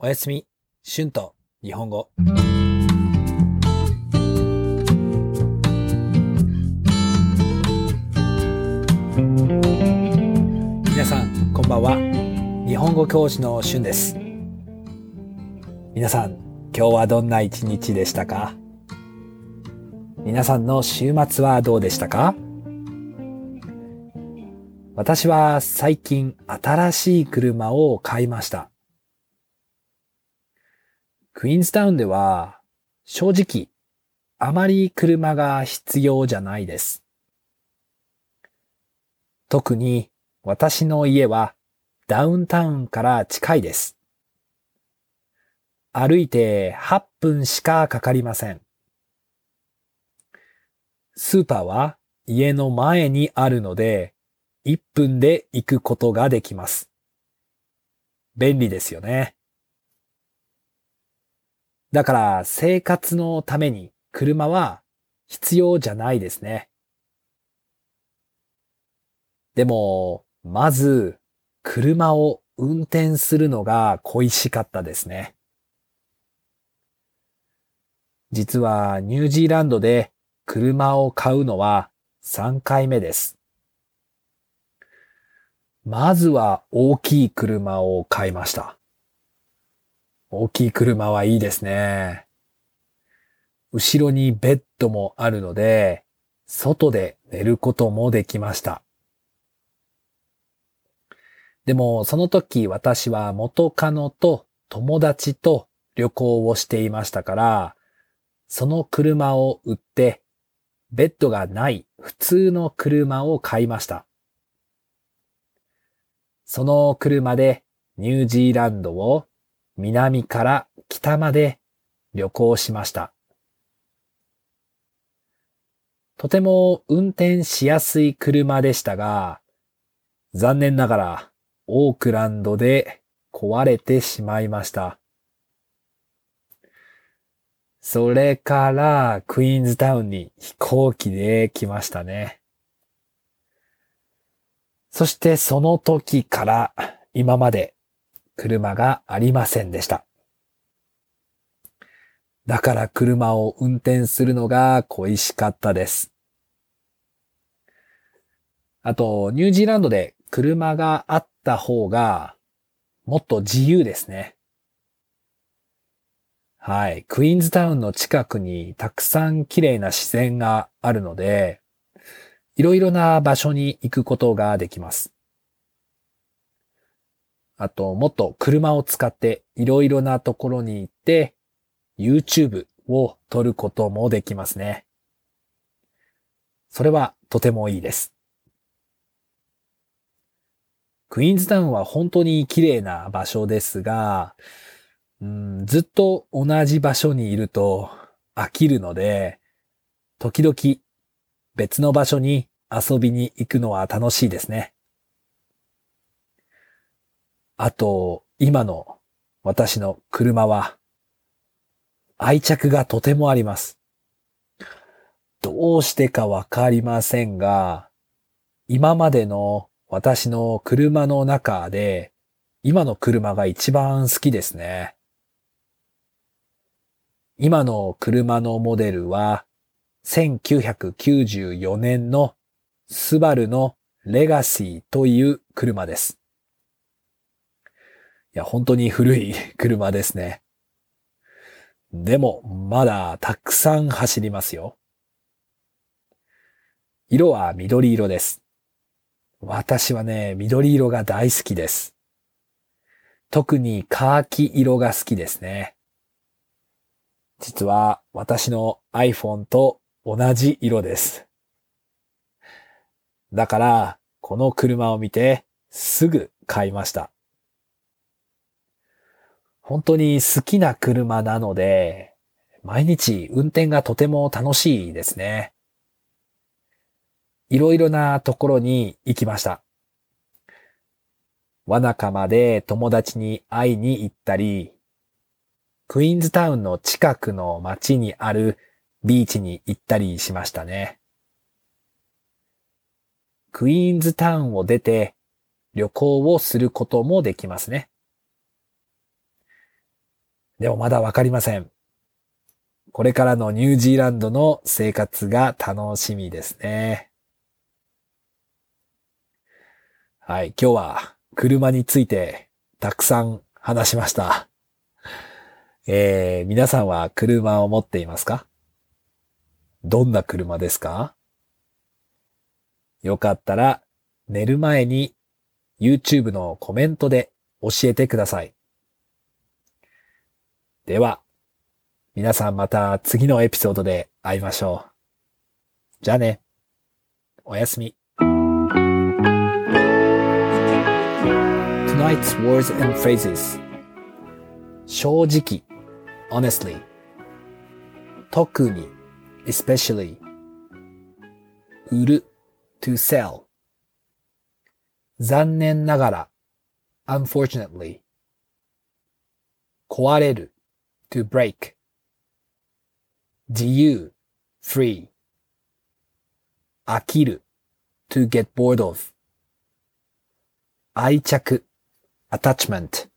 おやすみ、春と日本語。皆さん、こんばんは。日本語教師の春です。皆さん、今日はどんな一日でしたか？皆さんの週末はどうでしたか？私は最近新しい車を買いました。クイーンズタウンでは正直あまり車が必要じゃないです。特に私の家はダウンタウンから近いです。歩いて8分しかかかりません。スーパーは家の前にあるので1分で行くことができます。便利ですよね。だから生活のために車は必要じゃないですね。でも、まず車を運転するのが恋しかったですね。実はニュージーランドで車を買うのは3回目です。まずは大きい車を買いました。大きい車はいいですね。後ろにベッドもあるので、外で寝ることもできました。でも、その時私は元カノと友達と旅行をしていましたから、その車を売って、ベッドがない普通の車を買いました。その車でニュージーランドを南から北まで旅行しました。とても運転しやすい車でしたが、残念ながらオークランドで壊れてしまいました。それからクイーンズタウンに飛行機で来ましたね。そしてその時から今まで車がありませんでした。だから車を運転するのが恋しかったです。あと、ニュージーランドで車があった方がもっと自由ですね。はい。クイーンズタウンの近くにたくさん綺麗な自然があるので、いろいろな場所に行くことができます。あと、もっと車を使っていろいろなところに行って、YouTube を撮ることもできますね。それはとてもいいです。クイーンズタウンは本当に綺麗な場所ですが、うん、ずっと同じ場所にいると飽きるので、時々別の場所に遊びに行くのは楽しいですね。あと、今の私の車は愛着がとてもあります。どうしてかわかりませんが、今までの私の車の中で、今の車が一番好きですね。今の車のモデルは、1994年のスバルのレガシーという車です。いや、本当に古い車ですね。でも、まだたくさん走りますよ。色は緑色です。私はね、緑色が大好きです。特にカーキ色が好きですね。実は私の iPhone と同じ色です。だから、この車を見てすぐ買いました。本当に好きな車なので、毎日運転がとても楽しいですね。いろいろなところに行きました。ワナカまで友達に会いに行ったり、クイーンズタウンの近くの街にあるビーチに行ったりしましたね。クイーンズタウンを出て旅行をすることもできますね。でもまだわかりません。これからのニュージーランドの生活が楽しみですね。はい、今日は車についてたくさん話しました。えー、皆さんは車を持っていますか？どんな車ですか？よかったら寝る前に YouTube のコメントで教えてください。では、皆さんまた次のエピソードで会いましょう。じゃあね。おやすみ。Tonight's words and phrases 正直 honestly 特に especially 売る to sell 残念ながら unfortunately 壊れる to break 自由 free 飽きる to get bored of 愛着 attachment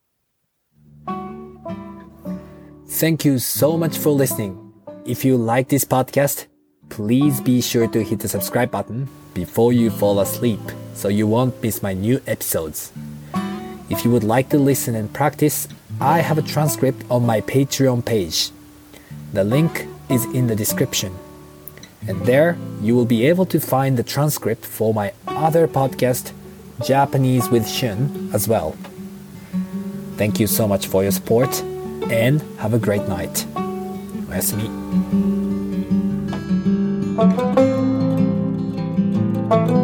Thank you so much for listening. If you like this podcast, please be sure to hit the subscribe button before you fall asleep so you won't miss my new episodes. If you would like to listen and practice, I have a transcript on my Patreon page. The link is in the description. And there you will be able to find the transcript for my other podcast, Japanese with Shun, as well. Thank you so much for your support and have a great night. おやすみ。thank you